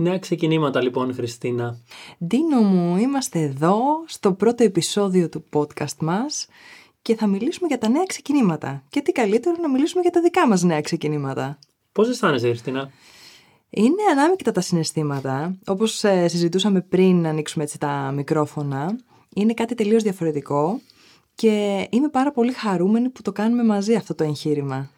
Νέα ξεκινήματα λοιπόν Χριστίνα. Ντίνο μου, είμαστε εδώ στο πρώτο επεισόδιο του podcast μας και θα μιλήσουμε για τα νέα ξεκινήματα. Και τι καλύτερο να μιλήσουμε για τα δικά μας νέα ξεκινήματα. Πώς αισθάνεσαι Χριστίνα; Είναι ανάμεικτα τα συναισθήματα. Όπως ε, συζητούσαμε πριν να ανοίξουμε έτσι τα μικρόφωνα, είναι κάτι τελείως διαφορετικό και είμαι πάρα πολύ χαρούμενη που το κάνουμε μαζί αυτό το εγχείρημα.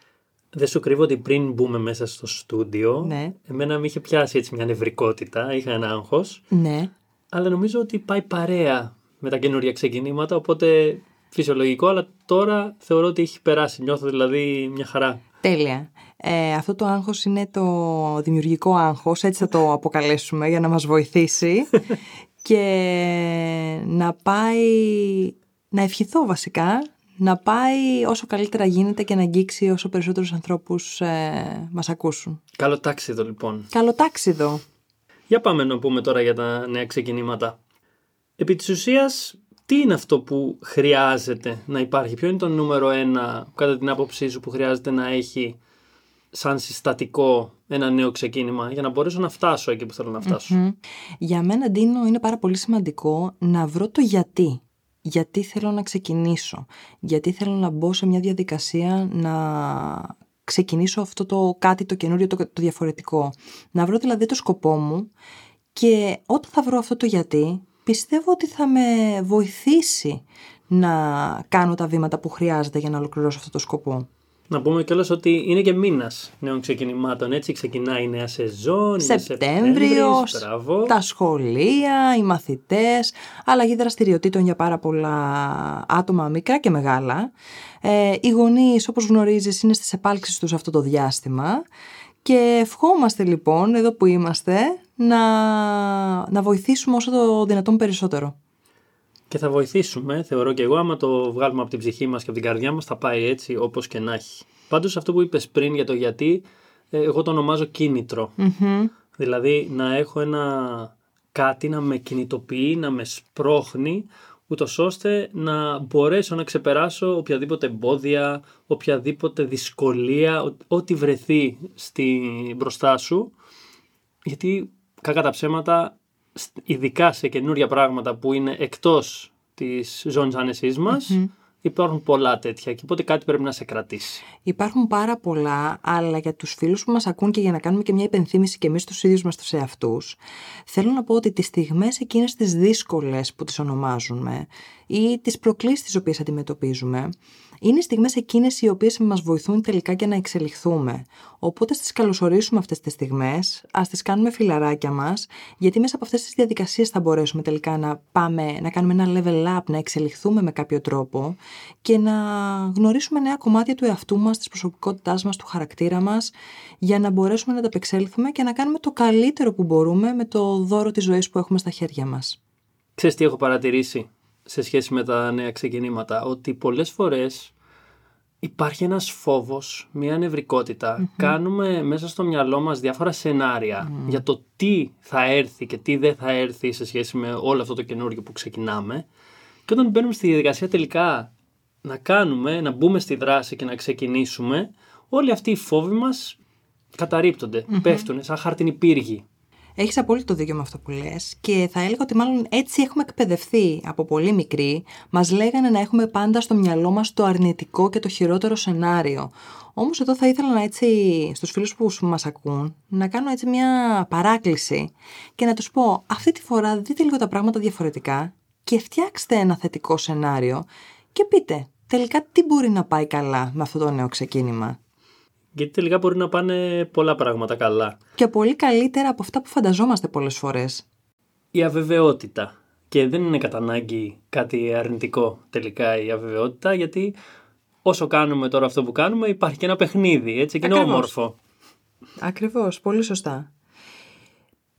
Δεν σου κρύβω ότι πριν μπούμε μέσα στο στούντιο, Ναι. εμένα με είχε πιάσει έτσι μια νευρικότητα, είχα ένα άγχος, Ναι. αλλά νομίζω ότι πάει παρέα με τα καινούργια ξεκινήματα, οπότε φυσιολογικό, αλλά τώρα θεωρώ ότι έχει περάσει, νιώθω δηλαδή μια χαρά. Τέλεια. Ε, αυτό το άγχος είναι το δημιουργικό άγχος, έτσι θα το αποκαλέσουμε για να μας βοηθήσει και να πάει, να ευχηθώ βασικά, να πάει όσο καλύτερα γίνεται και να αγγίξει όσο περισσότερους ανθρώπους ε, μας ακούσουν. Καλό τάξιδο λοιπόν. Καλό τάξιδο. Για πάμε να πούμε τώρα για τα νέα ξεκινήματα. Επί της ουσίας, τι είναι αυτό που χρειάζεται να υπάρχει, ποιο είναι το νούμερο ένα, κατά την άποψή σου, που χρειάζεται να έχει σαν συστατικό ένα νέο ξεκίνημα, για να μπορέσω να φτάσω εκεί που θέλω να φτάσω; Μμ. Για μένα, Ντίνο, είναι πάρα πολύ σημαντικό να βρω το γιατί. Γιατί θέλω να ξεκινήσω. Γιατί θέλω να μπω σε μια διαδικασία να ξεκινήσω αυτό το κάτι το καινούριο, το, το διαφορετικό. Να βρω δηλαδή το σκοπό μου και όταν θα βρω αυτό το γιατί, πιστεύω ότι θα με βοηθήσει να κάνω τα βήματα που χρειάζεται για να ολοκληρώσω αυτό το σκοπό. Να πούμε κιόλας ότι είναι και μήνας νέων ξεκινημάτων, έτσι ξεκινάει η νέα σεζόν, είναι Σεπτέμβριος, Σεπτέμβρης, μπράβο. τα σχολεία, οι μαθητές, αλλαγή δραστηριοτήτων για πάρα πολλά άτομα μικρά και μεγάλα. Ε, οι γονείς, όπως γνωρίζεις, είναι στις επάλξεις τους αυτό το διάστημα και ευχόμαστε λοιπόν, εδώ που είμαστε, να, να βοηθήσουμε όσο το δυνατόν περισσότερο. Και θα βοηθήσουμε, θεωρώ και εγώ, άμα το βγάλουμε από την ψυχή μας και από την καρδιά μας, θα πάει έτσι όπως και να έχει. Πάντως αυτό που είπες πριν για το γιατί, ε, εγώ το ονομάζω κίνητρο. Μμμ. Δηλαδή να έχω ένα κάτι να με κινητοποιεί, να με σπρώχνει, ούτως ώστε να μπορέσω να ξεπεράσω οποιαδήποτε εμπόδια, οποιαδήποτε δυσκολία, ο- ό,τι βρεθεί στη, μπροστά σου. Γιατί κακά τα ψέματα, σ- ειδικά σε καινούρια πράγματα που είναι εκτός της ζώνης άνεσής μας, υπάρχουν πολλά τέτοια και οπότε κάτι πρέπει να σε κρατήσει. Υπάρχουν πάρα πολλά, αλλά για τους φίλους που μας ακούν και για να κάνουμε και μια υπενθύμηση και εμείς τους ίδιους μας τους εαυτούς, θέλω να πω ότι τις στιγμές εκείνες τις δύσκολες που τις ονομάζουμε ή τις προκλήσεις τις οποίες αντιμετωπίζουμε, είναι οι στιγμές εκείνες οι οποίες μας βοηθούν τελικά και να εξελιχθούμε. Οπότε στις καλωσορίσουμε αυτές τις στιγμές, ας τις κάνουμε φιλαράκια μας, γιατί μέσα από αυτές τις διαδικασίες θα μπορέσουμε τελικά να πάμε, να κάνουμε ένα level up, να εξελιχθούμε με κάποιο τρόπο και να γνωρίσουμε νέα κομμάτια του εαυτού μας, της προσωπικότητάς μας, του χαρακτήρα μας, για να μπορέσουμε να τα απεξέλθουμε και να κάνουμε το καλύτερο που μπορούμε με το δώρο της ζωής που έχουμε στα χέρια μας. Ξέρεις τι έχω παρατηρήσει σε σχέση με τα νέα ξεκινήματα, ότι πολλές φορές υπάρχει ένας φόβος, μια νευρικοτητα Κάνουμε μέσα στο μυαλό μας διάφορα σενάρια για το τι θα έρθει και τι δεν θα έρθει σε σχέση με όλο αυτό το καινούργιο που ξεκινάμε. Και όταν μπαίνουμε στη διαδικασία τελικά να κάνουμε, να μπούμε στη δράση και να ξεκινήσουμε, όλοι αυτοί οι φόβοι μας καταρρύπτονται, πέφτουν σαν χάρτινη πύργη. Έχεις απόλυτο δίκιο με αυτό που λες και θα έλεγα ότι μάλλον έτσι έχουμε εκπαιδευτεί από πολύ μικροί. Μας λέγανε να έχουμε πάντα στο μυαλό μας το αρνητικό και το χειρότερο σενάριο. Όμως εδώ θα ήθελα να έτσι στους φίλους που σου μας ακούν να κάνω έτσι μια παράκληση και να τους πω αυτή τη φορά δείτε λίγο τα πράγματα διαφορετικά και φτιάξτε ένα θετικό σενάριο και πείτε τελικά τι μπορεί να πάει καλά με αυτό το νέο ξεκίνημα. Γιατί τελικά μπορεί να πάνε πολλά πράγματα καλά. Και πολύ καλύτερα από αυτά που φανταζόμαστε πολλές φορές. Η αβεβαιότητα. Και δεν είναι κατά ανάγκη κάτι αρνητικό τελικά η αβεβαιότητα, γιατί όσο κάνουμε τώρα αυτό που κάνουμε υπάρχει και ένα παιχνίδι, έτσι, και είναι Ακριβώς. όμορφο. Ακριβώς, πολύ σωστά.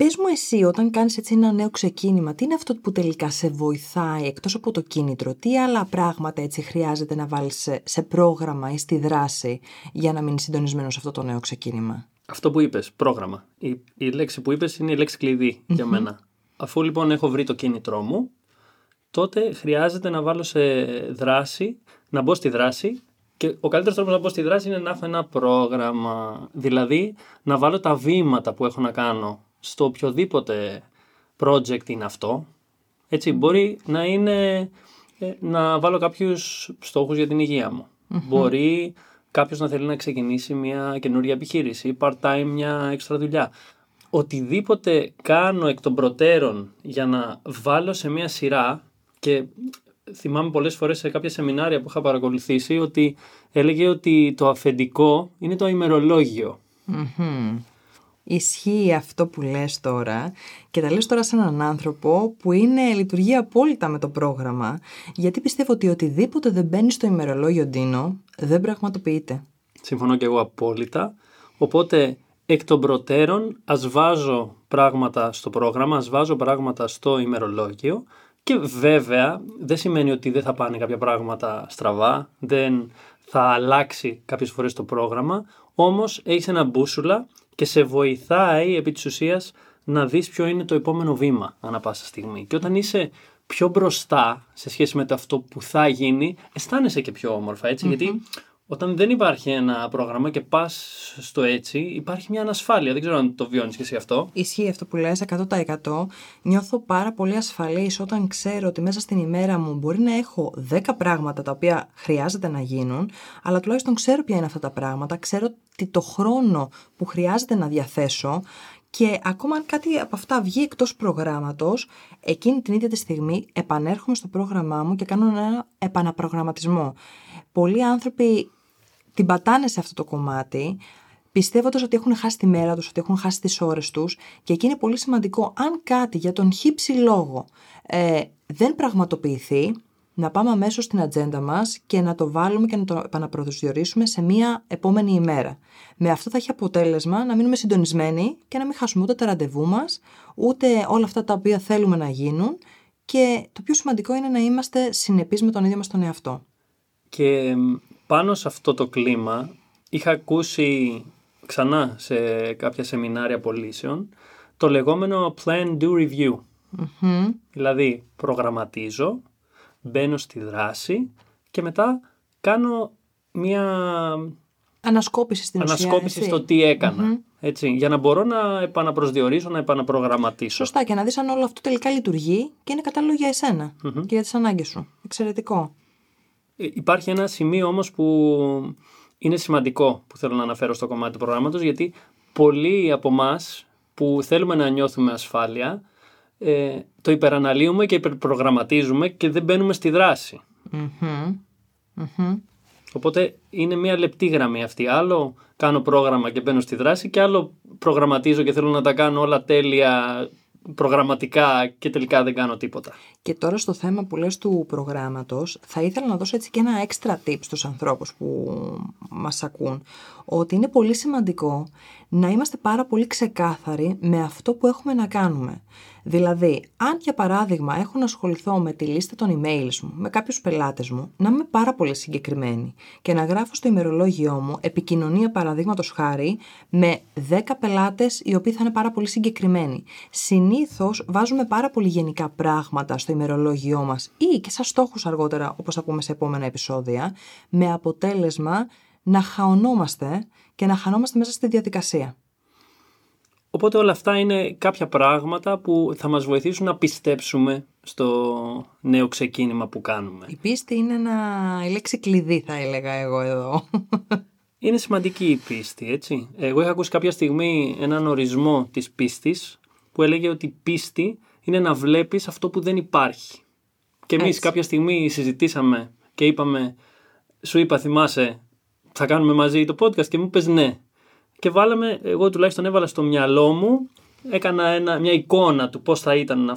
Πες μου εσύ όταν κάνεις έτσι ένα νέο ξεκίνημα, τι είναι αυτό που τελικά σε βοηθάει εκτός από το κίνητρο, τι άλλα πράγματα έτσι χρειάζεται να βάλεις σε, σε πρόγραμμα ή στη δράση για να μείνεις συντονισμένος σε αυτό το νέο ξεκίνημα; Αυτό που είπες, πρόγραμμα. Η, η λέξη που είπες είναι η λέξη κλειδί για μένα. Αφού λοιπόν έχω βρει το κίνητρό μου, τότε χρειάζεται να βάλω σε δράση, να μπω στη δράση και ο καλύτερος τρόπος να μπω στη δράση είναι να έχω ένα πρόγραμμα. Δηλαδή να βάλω τα βήματα που έχω να κάνω στο οποιοδήποτε project είναι αυτό. Έτσι, μπορεί να είναι ε, να βάλω κάποιους στόχους για την υγεία μου. Μπορεί κάποιος να θέλει να ξεκινήσει μια καινούργια επιχείρηση, part-time μια έξτρα δουλειά. Οτιδήποτε κάνω εκ των προτέρων για να βάλω σε μια σειρά και θυμάμαι πολλές φορές σε κάποια σεμινάρια που είχα παρακολουθήσει ότι έλεγε ότι το αφεντικό είναι το ημερολόγιο. Ισχύει αυτό που λες τώρα και τα λες τώρα σε έναν άνθρωπο που είναι, λειτουργεί απόλυτα με το πρόγραμμα γιατί πιστεύω ότι οτιδήποτε δεν μπαίνει στο ημερολόγιο Ντίνο δεν πραγματοποιείται. Συμφωνώ και εγώ απόλυτα. Οπότε εκ των προτέρων ας βάζω πράγματα στο πρόγραμμα, ας βάζω πράγματα στο ημερολόγιο και βέβαια δεν σημαίνει ότι δεν θα πάνε κάποια πράγματα στραβά, δεν θα αλλάξει κάποιες φορές το πρόγραμμα, όμως έχεις ένα μπούσουλα και σε βοηθάει επί της ουσίας να δεις ποιο είναι το επόμενο βήμα ανά πάσα στιγμή. Και όταν είσαι πιο μπροστά σε σχέση με το αυτό που θα γίνει, αισθάνεσαι και πιο όμορφα, γιατί όταν δεν υπάρχει ένα πρόγραμμα και πας στο έτσι, υπάρχει μια ανασφάλεια. Δεν ξέρω αν το βιώνεις και εσύ αυτό. Ισχύει αυτό που λες 100%. Νιώθω πάρα πολύ ασφαλής όταν ξέρω ότι μέσα στην ημέρα μου μπορεί να έχω 10 πράγματα τα οποία χρειάζεται να γίνουν, αλλά τουλάχιστον ξέρω ποια είναι αυτά τα πράγματα, ξέρω ότι το χρόνο που χρειάζεται να διαθέσω και ακόμα αν κάτι από αυτά βγει εκτός προγράμματος, εκείνη την ίδια τη στιγμή επανέρχομαι στο πρόγραμμά μου και κάνω ένα επαναπρογραμματισμό. Πολλοί άνθρωποι την πατάνε σε αυτό το κομμάτι, πιστεύοντας ότι έχουν χάσει τη μέρα τους, ότι έχουν χάσει τις ώρες τους, και εκεί είναι πολύ σημαντικό, αν κάτι για τον χύψη λόγο ε, δεν πραγματοποιηθεί, να πάμε αμέσως στην ατζέντα μας και να το βάλουμε και να το επαναπροσδιορίσουμε σε μία επόμενη ημέρα. Με αυτό θα έχει αποτέλεσμα να μείνουμε συντονισμένοι και να μην χάσουμε ούτε τα ραντεβού μας, ούτε όλα αυτά τα οποία θέλουμε να γίνουν. Και το πιο σημαντικό είναι να είμαστε συνεπείς με τον ίδιο μας τον εαυτό. Και πάνω σε αυτό το κλίμα είχα ακούσει ξανά σε κάποια σεμινάρια πωλήσεων το λεγόμενο plan do review. Δηλαδή προγραμματίζω, μπαίνω στη δράση και μετά κάνω μια ανασκόπηση στην ανασκόπηση στο τι εκανα Έτσι, για να μπορώ να επαναπροσδιορίσω, να επαναπρογραμματίσω. Σωστά και να δεις αν όλο αυτό τελικά λειτουργεί και είναι κατάλληλο για εσενα και για τις ανάγκες σου. Εξαιρετικό. Ε, υπάρχει ένα σημείο όμως που είναι σημαντικό που θέλω να αναφέρω στο κομμάτι του προγράμματος γιατί πολλοί από εμάς που θέλουμε να νιώθουμε ασφάλεια ε, το υπεραναλύουμε και υπερπρογραμματίζουμε και δεν μπαίνουμε στη δραση Οπότε είναι μια λεπτή γραμμή αυτή. Άλλο κάνω πρόγραμμα και μπαίνω στη δράση και άλλο προγραμματίζω και θέλω να τα κάνω όλα τέλεια προγραμματικά και τελικά δεν κάνω τίποτα. Και τώρα στο θέμα που λες του προγράμματος, θα ήθελα να δώσω έτσι και ένα έξτρα tip στους ανθρώπους που μας ακούν, ότι είναι πολύ σημαντικό να είμαστε πάρα πολύ ξεκάθαροι με αυτό που έχουμε να κάνουμε. Δηλαδή, αν για παράδειγμα έχω να ασχοληθώ με τη λίστα των emails μου, με κάποιους πελάτες μου, να είμαι πάρα πολύ συγκεκριμένη και να γράφω στο ημερολόγιό μου επικοινωνία παραδείγματος χάρη με 10 πελάτες οι οποίοι θα είναι πάρα πολύ συγκεκριμένοι. Συνήθως βάζουμε πάρα πολύ γενικά πράγματα στο ημερολόγιό μας ή και σαν στόχους αργότερα όπως θα πούμε σε επόμενα επεισόδια, με αποτέλεσμα να χαωνόμαστε και να χανόμαστε μέσα στη διαδικασία. Οπότε όλα αυτά είναι κάποια πράγματα που θα μας βοηθήσουν να πιστέψουμε στο νέο ξεκίνημα που κάνουμε. Η πίστη είναι ένα... η λέξη κλειδί θα έλεγα εγώ εδώ. Είναι σημαντική η πίστη, έτσι. Εγώ είχα ακούσει κάποια στιγμή έναν ορισμό της πίστης που έλεγε ότι πίστη είναι να βλέπεις αυτό που δεν υπάρχει. Και εμείς κάποια στιγμή συζητήσαμε και είπαμε, σου είπα θυμάσαι θα κάνουμε μαζί το podcast και μου πες ναι. Και βάλαμε, εγώ τουλάχιστον έβαλα στο μυαλό μου, έκανα ένα, μια εικόνα του πώς θα ήταν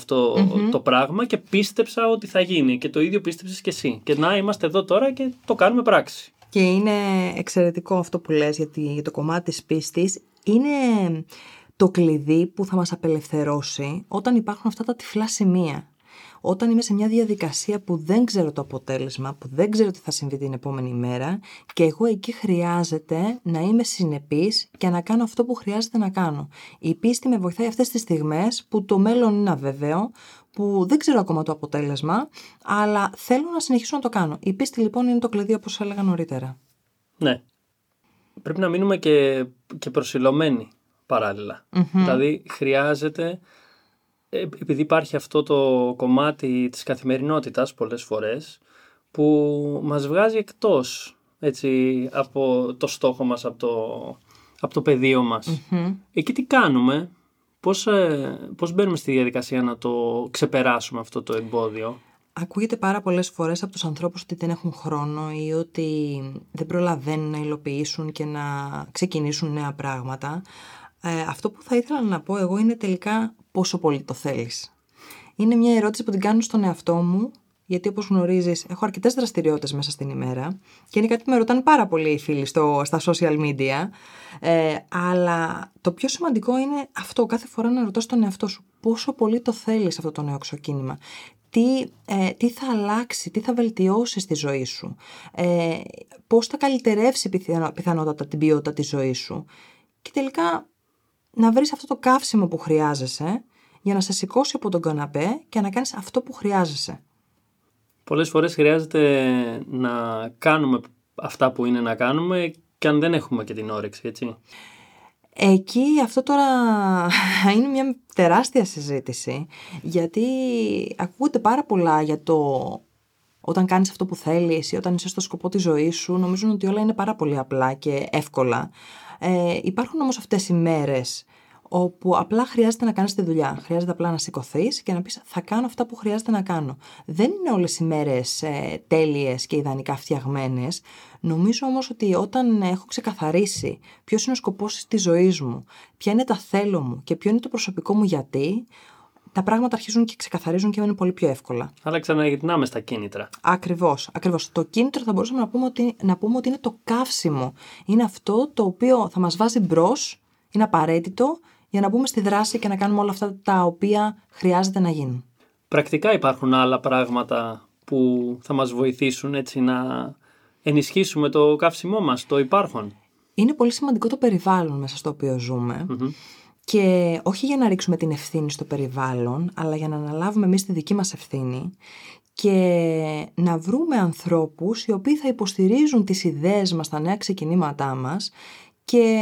το πράγμα και πίστεψα ότι θα γίνει. Και το ίδιο πίστεψες και εσύ. Και να είμαστε εδώ τώρα και το κάνουμε πράξη. Και είναι εξαιρετικό αυτό που λες γιατί για το κομμάτι της πίστης. Είναι το κλειδί που θα μας απελευθερώσει όταν υπάρχουν αυτά τα τυφλά σημεία όταν είμαι σε μια διαδικασία που δεν ξέρω το αποτέλεσμα, που δεν ξέρω τι θα συμβεί την επόμενη μέρα και εγώ εκεί χρειάζεται να είμαι συνεπής και να κάνω αυτό που χρειάζεται να κάνω. Η πίστη με βοηθάει αυτές τις στιγμές που το μέλλον είναι αβεβαίο, που δεν ξέρω ακόμα το αποτέλεσμα, αλλά θέλω να συνεχίσω να το κάνω. Η πίστη λοιπόν είναι το κλειδί όπως έλεγα νωρίτερα. Ναι. Πρέπει να μείνουμε και, και προσιλωμένοι παραλληλα Δηλαδή χρειάζεται, ε, επειδή υπάρχει αυτό το κομμάτι της καθημερινότητας πολλές φορές, που μας βγάζει εκτός έτσι, από το στόχο μας, από το, από το πεδίο μας. Εκεί τι κάνουμε, πώς, ε, πώς μπαίνουμε στη διαδικασία να το ξεπεράσουμε αυτό το εμπόδιο; Ακούγεται πάρα πολλές φορές από τους ανθρώπους ότι δεν έχουν χρόνο ή ότι δεν προλαβαίνουν να υλοποιήσουν και να ξεκινήσουν νέα πράγματα. Ε, αυτό που θα ήθελα να πω εγώ είναι τελικά πόσο πολύ το θέλεις. Είναι μια ερώτηση που την κάνω στον εαυτό μου γιατί όπως γνωρίζεις έχω αρκετές δραστηριότητες μέσα στην ημέρα και είναι κάτι που με ρωτάνε πάρα πολύ οι φίλοι στο, στα social media. Ε, αλλά το πιο σημαντικό είναι αυτό κάθε φορά να ρωτάς τον εαυτό σου πόσο πολύ το θέλεις αυτό το νέο ξεκίνημα. Τι, ε, τι θα αλλάξει, τι θα βελτιώσεις στη ζωή σου, ε, πώς θα καλυτερεύσει πιθανότατα την ποιότητα της ζωής σου. Και τελικά να βρεις αυτό το καύσιμο που χρειάζεσαι για να σε σηκώσει από τον καναπέ και να κάνεις αυτό που χρειάζεσαι. Πολλές φορές χρειάζεται να κάνουμε αυτά που είναι να κάνουμε και αν δεν έχουμε και την όρεξη, έτσι. Εκεί αυτό τώρα είναι μια τεράστια συζήτηση, γιατί ακούγονται πάρα πολλά για το όταν κάνεις αυτό που θέλεις ή όταν είσαι στο σκοπό της ζωής σου, νομίζουν ότι όλα είναι πάρα πολύ απλά και εύκολα. Ε, υπάρχουν όμως αυτές οι μέρες όπου απλά χρειάζεται να κάνεις τη δουλειά. Χρειάζεται απλά να σηκωθείς και να πεις θα κάνω αυτά που χρειάζεται να κάνω. Δεν είναι όλες οι μέρες ε, τέλειες και ιδανικά φτιαγμένες. Νομίζω όμως ότι όταν έχω ξεκαθαρίσει ποιος είναι ο σκοπός της ζωής μου, ποια είναι τα θέλω μου και ποιο είναι το προσωπικό μου γιατί, τα πράγματα αρχίζουν και ξεκαθαρίζουν και είναι πολύ πιο εύκολα. Αλλά ξαναγυρνάμε στα κίνητρα. Ακριβώς. Ακριβώς. Το κίνητρο θα μπορούσαμε να πούμε, ότι, να πούμε ότι είναι το καύσιμο. Είναι αυτό το οποίο θα μας βάζει μπρος, είναι απαραίτητο για να μπούμε στη δράση και να κάνουμε όλα αυτά τα οποία χρειάζεται να γίνουν. Πρακτικά υπάρχουν άλλα πράγματα που θα μας βοηθήσουν έτσι να ενισχύσουμε το καύσιμό μας, το υπάρχον. Είναι πολύ σημαντικό το περιβάλλον μέσα στο οποίο και όχι για να ρίξουμε την ευθύνη στο περιβάλλον, αλλά για να αναλάβουμε εμείς τη δική μας ευθύνη και να βρούμε ανθρώπους οι οποίοι θα υποστηρίζουν τις ιδέες μας, τα νέα ξεκινήματά μας και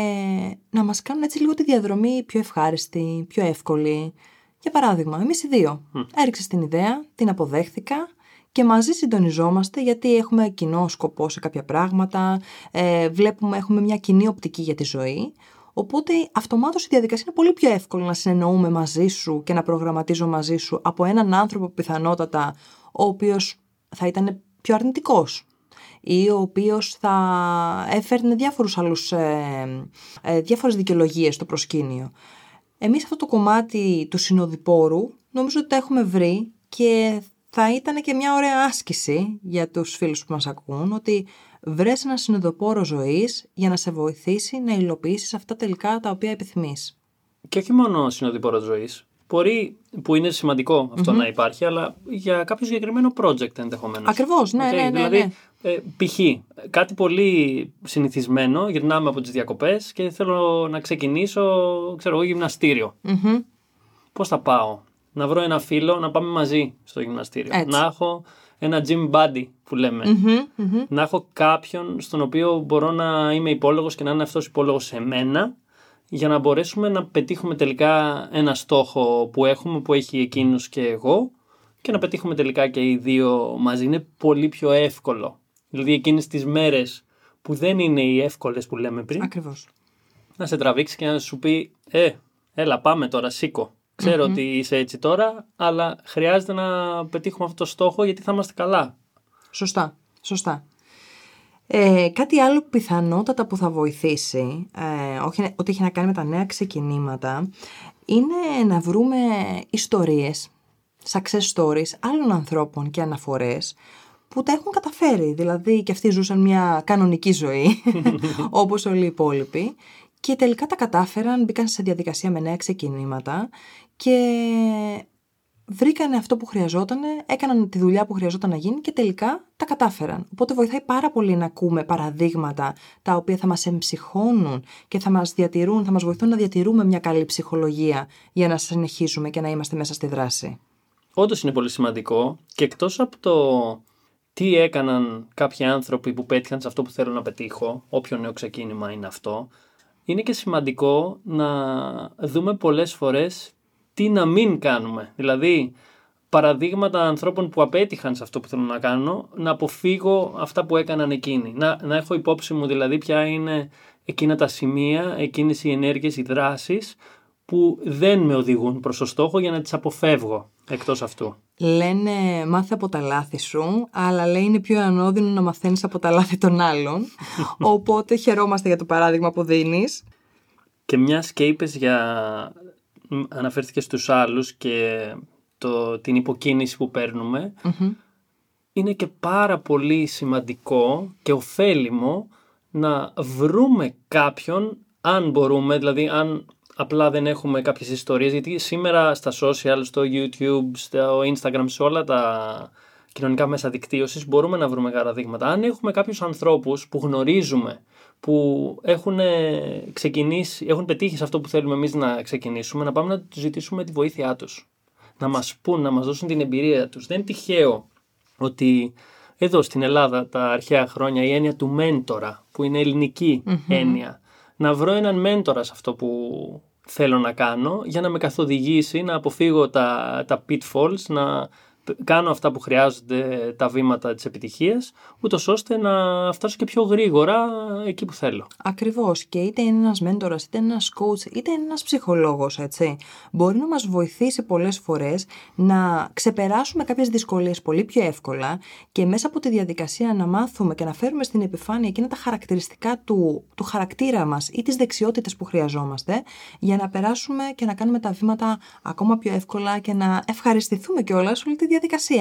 να μας κάνουν έτσι λίγο τη διαδρομή πιο ευχάριστη, πιο εύκολη. Για παράδειγμα, εμείς οι δύο. Mm. Έριξες την ιδέα, την αποδέχθηκα και μαζί συντονιζόμαστε γιατί έχουμε κοινό σκοπό σε κάποια πράγματα, ε, βλέπουμε, έχουμε μια κοινή οπτική για τη ζωή. Οπότε αυτομάτως η διαδικασία είναι πολύ πιο εύκολη να συνεννοούμε μαζί σου και να προγραμματίζω μαζί σου από έναν άνθρωπο πιθανότατα ο οποίος θα ήταν πιο αρνητικός ή ο οποίος θα έφερνε διάφορους άλλους, ε, ε, διάφορες δικαιολογίες στο προσκήνιο. Εμείς αυτό το κομμάτι του συνοδοιπόρου νομίζω ότι το έχουμε βρει και θα ήταν και μια ωραία άσκηση για τους φίλους που μας ακούν ότι βρες ένα συνοδοιπόρο ζωής για να σε βοηθήσει να υλοποιήσεις αυτά τελικά τα οποία επιθυμείς. Και όχι μόνο συνοδοιπόρο ζωής. Μπορεί που είναι σημαντικό να υπάρχει, αλλά για κάποιο συγκεκριμένο project ενδεχομένως. Ακριβώς, ναι, ναι, ναι, Δηλαδή, ναι. Ε, π.χ. κάτι πολύ συνηθισμένο, γυρνάμε από τις διακοπές και θέλω να ξεκινήσω, ξέρω εγώ, γυμναστήριο. Mm-hmm. Πώς θα πάω, Να βρω ένα φίλο, να πάμε μαζί στο γυμναστήριο. Έτσι. Να έχω ένα gym buddy που λέμε. Mm-hmm, Να έχω κάποιον στον οποίο μπορώ να είμαι υπόλογος και να είναι αυτός υπόλογος σε μένα για να μπορέσουμε να πετύχουμε τελικά ένα στόχο που έχουμε, που έχει εκείνος και εγώ και να πετύχουμε τελικά και οι δύο μαζί. Είναι πολύ πιο εύκολο. Δηλαδή εκείνες τις μέρες που δεν είναι οι εύκολες που λέμε πριν. Ακριβώς. Να σε τραβήξει και να σου πει «Ε, έλα πάμε τώρα, σήκω. Ότι είσαι έτσι τώρα, αλλά χρειάζεται να πετύχουμε αυτό το στόχο γιατί θα είμαστε καλά». Σωστά, σωστά. Ε, κάτι άλλο πιθανότατα που θα βοηθήσει, ε, όχι ότι έχει να κάνει με τα νέα ξεκινήματα, είναι να βρούμε ιστορίες, success stories άλλων ανθρώπων και αναφορές που τα έχουν καταφέρει. Δηλαδή και αυτοί ζούσαν μια κανονική ζωή, όπως όλοι οι υπόλοιποι, και τελικά τα κατάφεραν, μπήκαν σε διαδικασία με νέα ξεκινήματα και βρήκανε αυτό που χρειαζόταν, έκαναν τη δουλειά που χρειαζόταν να γίνει και τελικά τα κατάφεραν. Οπότε βοηθάει πάρα πολύ να ακούμε παραδείγματα τα οποία θα μας εμψυχώνουν και θα μας διατηρούν, θα μας βοηθούν να διατηρούμε μια καλή ψυχολογία για να συνεχίσουμε και να είμαστε μέσα στη δράση. Όντως είναι πολύ σημαντικό και εκτός από το τι έκαναν κάποιοι άνθρωποι που πέτυχαν σε αυτό που θέλω να πετύχω, όποιο νέο ξεκίνημα είναι αυτό, είναι και σημαντικό να δούμε πολλές φορές τι να μην κάνουμε. Δηλαδή, παραδείγματα ανθρώπων που απέτυχαν σε αυτό που θέλω να κάνω, να αποφύγω αυτά που έκαναν εκείνοι. Να, να έχω υπόψη μου δηλαδή ποια είναι εκείνα τα σημεία, εκείνες οι ενέργειες, οι δράσεις που δεν με οδηγούν προς το στόχο για να τις αποφεύγω εκτός αυτού. Λένε μάθε από τα λάθη σου, αλλά λέει είναι πιο ανώδυνο να μαθαίνεις από τα λάθη των άλλων. Οπότε χαιρόμαστε για το παράδειγμα που δίνεις. Και μιας και για... αναφέρθηκες στους άλλους και το, την υποκίνηση που παιρνουμε είναι και πάρα πολύ σημαντικό και ωφέλιμο να βρούμε κάποιον αν μπορούμε, δηλαδή αν απλά δεν έχουμε κάποιες ιστορίες γιατί σήμερα στα social, στο YouTube, στο Instagram, σε όλα τα κοινωνικά μέσα δικτύωσης μπορούμε να βρούμε παραδείγματα. Αν έχουμε κάποιους ανθρώπους που γνωρίζουμε που έχουν ξεκινήσει, έχουν πετύχει σε αυτό που θέλουμε εμείς να ξεκινήσουμε, να πάμε να τους ζητήσουμε τη βοήθειά τους. Να μας πούν, να μας δώσουν την εμπειρία τους. Δεν είναι τυχαίο ότι εδώ στην Ελλάδα τα αρχαία χρόνια η έννοια του μέντορα, που είναι έννοια, να βρω έναν μέντορα σε αυτό που θέλω να κάνω για να με καθοδηγήσει, να αποφύγω τα, τα pitfalls, να κάνω αυτά που χρειάζονται τα βήματα της επιτυχίας, ούτως ώστε να φτάσω και πιο γρήγορα εκεί που θέλω. Ακριβώς και είτε είναι ένας μέντορας, είτε είναι ένας coach, είτε είναι ένας ψυχολόγος, έτσι. Μπορεί να μας βοηθήσει πολλές φορές να ξεπεράσουμε κάποιες δυσκολίες πολύ πιο εύκολα και μέσα από τη διαδικασία να μάθουμε και να φέρουμε στην επιφάνεια εκείνα τα χαρακτηριστικά του, του χαρακτήρα μας ή τις δεξιότητες που χρειαζόμαστε για να περάσουμε και να κάνουμε τα βήματα ακόμα πιο εύκολα και να ευχαριστηθούμε κιόλας όλη τη διαδικασία.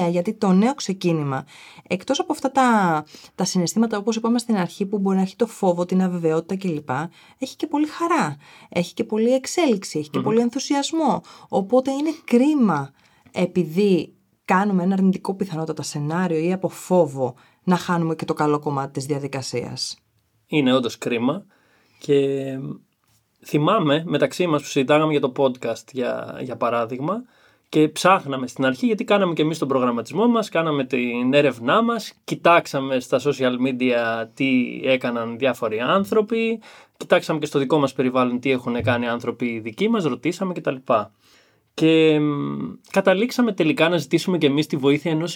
Γιατί το νέο ξεκίνημα, εκτός από αυτά τα, τα συναισθήματα, όπως είπαμε στην αρχή, που μπορεί να έχει το φόβο, την αβεβαιότητα κλπ., έχει και πολύ χαρά. Έχει και πολύ εξέλιξη, έχει και πολύ ενθουσιασμό. Οπότε είναι κρίμα επειδή κάνουμε ένα αρνητικό πιθανότατα σενάριο ή από φόβο να χάνουμε και το καλό κομμάτι της διαδικασίας. Είναι όντως κρίμα και θυμάμαι μεταξύ μας που συζητάγαμε για το podcast για, για παράδειγμα και ψάχναμε στην αρχή γιατί κάναμε και εμείς τον προγραμματισμό μας, κάναμε την έρευνά μας, κοιτάξαμε στα social media τι έκαναν διάφοροι άνθρωποι, κοιτάξαμε και στο δικό μας περιβάλλον τι έχουν κάνει άνθρωποι δικοί μας, ρωτήσαμε κτλ. Και καταλήξαμε τελικά να ζητήσουμε και εμείς τη βοήθεια ενός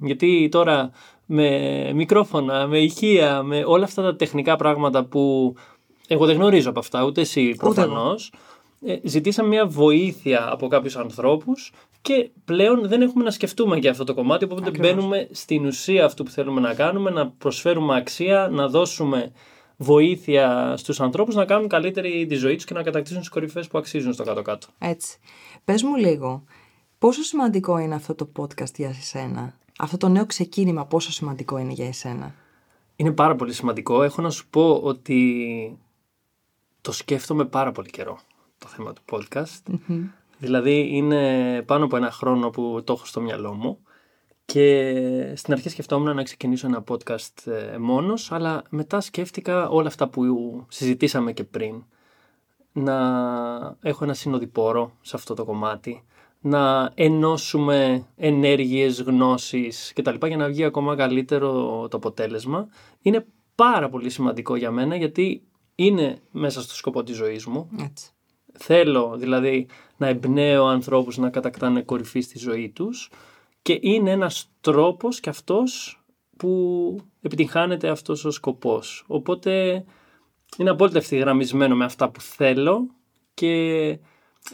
Γιατί τώρα με μικρόφωνα, με ηχεία, με όλα αυτά τα τεχνικά πράγματα που εγώ δεν γνωρίζω από αυτά, ούτε εσύ προφανώς. Ε, ζητήσαμε μια βοήθεια από κάποιους ανθρώπους και πλέον δεν έχουμε να σκεφτούμε για αυτό το κομμάτι. Οπότε Ακριβώς. μπαίνουμε στην ουσία αυτού που θέλουμε να κάνουμε, να προσφέρουμε αξία, να δώσουμε βοήθεια στους ανθρώπους να κάνουν καλύτερη τη ζωή τους και να κατακτήσουν τις κορυφές που αξίζουν στο κάτω-κάτω. Έτσι. Πες μου λίγο, πόσο σημαντικό είναι αυτό το podcast για εσένα, αυτό το νέο ξεκίνημα, πόσο σημαντικό είναι για εσένα; Είναι πάρα πολύ σημαντικό. Έχω να σου πω ότι το σκέφτομαι πάρα πολύ καιρό το θέμα του podcast. Δηλαδή είναι πάνω από ένα χρόνο που το έχω στο μυαλό μου και στην αρχή σκεφτόμουν να ξεκινήσω ένα podcast ε, μόνος αλλά μετά σκέφτηκα όλα αυτά που συζητήσαμε και πριν να έχω ένα συνοδοιπόρο σε αυτό το κομμάτι να ενώσουμε ενέργειες, γνώσεις κτλ. για να βγει ακόμα καλύτερο το αποτέλεσμα. Είναι πάρα πολύ σημαντικό για μένα γιατί είναι μέσα στο σκοπό της ζωής μου. Έτσι. Θέλω δηλαδή να εμπνέω ανθρώπους να κατακτάνε κορυφή στη ζωή τους και είναι ένας τρόπος και αυτός που επιτυγχάνεται αυτός ο σκοπός. Οπότε είναι απόλυτα ευθυγραμμισμένο με αυτά που θέλω και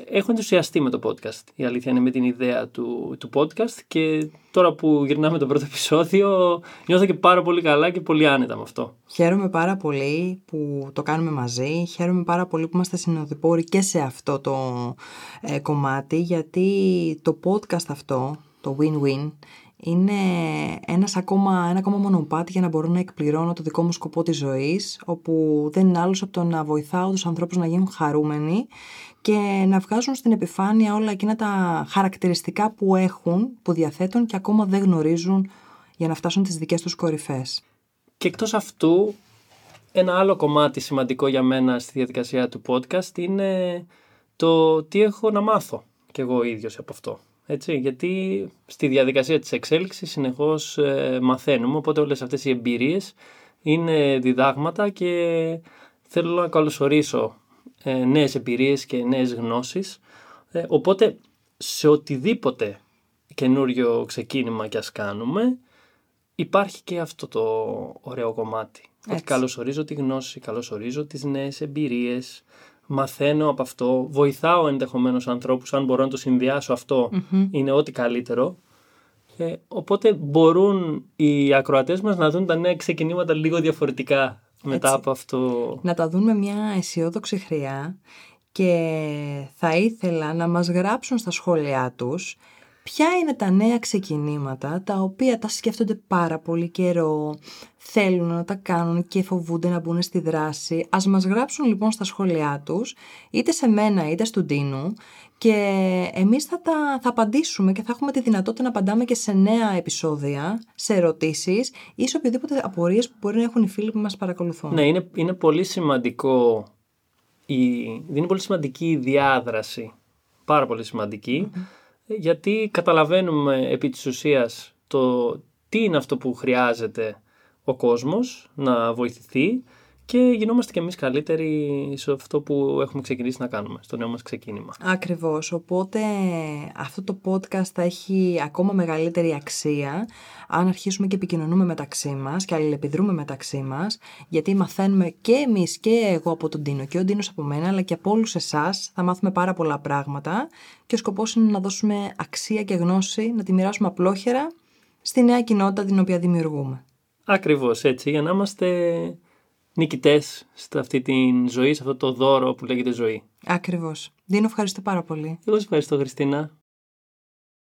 έχω ενθουσιαστεί με το podcast. Η αλήθεια είναι με την ιδέα του, του podcast και τώρα που γυρνάμε το πρώτο επεισόδιο νιώθω και πάρα πολύ καλά και πολύ άνετα με αυτό. Χαίρομαι πάρα πολύ που το κάνουμε μαζί. Χαίρομαι πάρα πολύ που είμαστε συνοδοιπόροι και σε αυτό το ε, κομμάτι γιατί το podcast αυτό, το win-win, είναι ένας ακόμα, ένα ακόμα μονοπάτι για να μπορώ να εκπληρώνω το δικό μου σκοπό της ζωής, όπου δεν είναι άλλος από το να βοηθάω τους ανθρώπους να γίνουν χαρούμενοι και να βγάζουν στην επιφάνεια όλα εκείνα τα χαρακτηριστικά που έχουν, που διαθέτουν και ακόμα δεν γνωρίζουν για να φτάσουν τις δικές τους κορυφές. Και εκτός αυτού, ένα άλλο κομμάτι σημαντικό για μένα στη διαδικασία του podcast είναι το τι έχω να μάθω κι εγώ ίδιος από αυτό. Έτσι, γιατί στη διαδικασία της εξέλιξης συνεχώς ε, μαθαίνουμε, οπότε όλες αυτές οι εμπειρίες είναι διδάγματα και θέλω να καλωσορίσω ε, νέες εμπειρίες και νέες γνώσεις. Ε, οπότε σε οτιδήποτε καινούριο ξεκίνημα κι ας κάνουμε υπάρχει και αυτό το ωραίο κομμάτι. Έτσι. Ότι καλωσορίζω τη γνώση, καλωσορίζω τις νέες εμπειρίες, μαθαίνω από αυτό, βοηθάω ενδεχομένως ανθρώπους, αν μπορώ να το συνδυάσω είναι ό,τι καλύτερο. Ε, οπότε μπορούν οι ακροατές μας να δουν τα νέα ξεκινήματα λίγο διαφορετικά μετά από αυτό. Να τα δουν με μια αισιόδοξη χρειά και θα ήθελα να μας γράψουν στα σχόλιά τους ποια είναι τα νέα ξεκινήματα τα οποία τα σκέφτονται πάρα πολύ καιρό, θέλουν να τα κάνουν και φοβούνται να μπουν στη δράση; Ας μας γράψουν λοιπόν στα σχόλιά τους, είτε σε μένα είτε στον Τίνου και εμείς θα, τα, θα απαντήσουμε και θα έχουμε τη δυνατότητα να απαντάμε και σε νέα επεισόδια, σε ερωτήσεις ή σε οποιοδήποτε απορίες που μπορεί να έχουν οι φίλοι που μας παρακολουθούν. Ναι, είναι, είναι πολύ σημαντικό η, είναι πολύ σημαντική η διάδραση. Πάρα πολύ γιατί καταλαβαίνουμε επί της ουσίας το τι είναι αυτό που χρειάζεται ο κόσμος να βοηθηθεί και γινόμαστε κι εμείς καλύτεροι σε αυτό που έχουμε ξεκινήσει να κάνουμε, στο νέο μας ξεκίνημα. Ακριβώς, οπότε αυτό το podcast θα έχει ακόμα μεγαλύτερη αξία αν αρχίσουμε και επικοινωνούμε μεταξύ μας και αλληλεπιδρούμε μεταξύ μας, γιατί μαθαίνουμε και εμείς και εγώ από τον Τίνο και ο Τίνος από μένα, αλλά και από όλους εσάς θα μάθουμε πάρα πολλά πράγματα και ο σκοπός είναι να δώσουμε αξία και γνώση, να τη μοιράσουμε απλόχερα στη νέα κοινότητα την οποία δημιουργούμε. Ακριβώς έτσι, για να είμαστε νικητές σε αυτή τη ζωή, σε αυτό το δώρο που λέγεται ζωή. Ακριβώς. Δίνω ευχαριστώ πάρα πολύ. Εγώ σας ευχαριστώ Χριστίνα.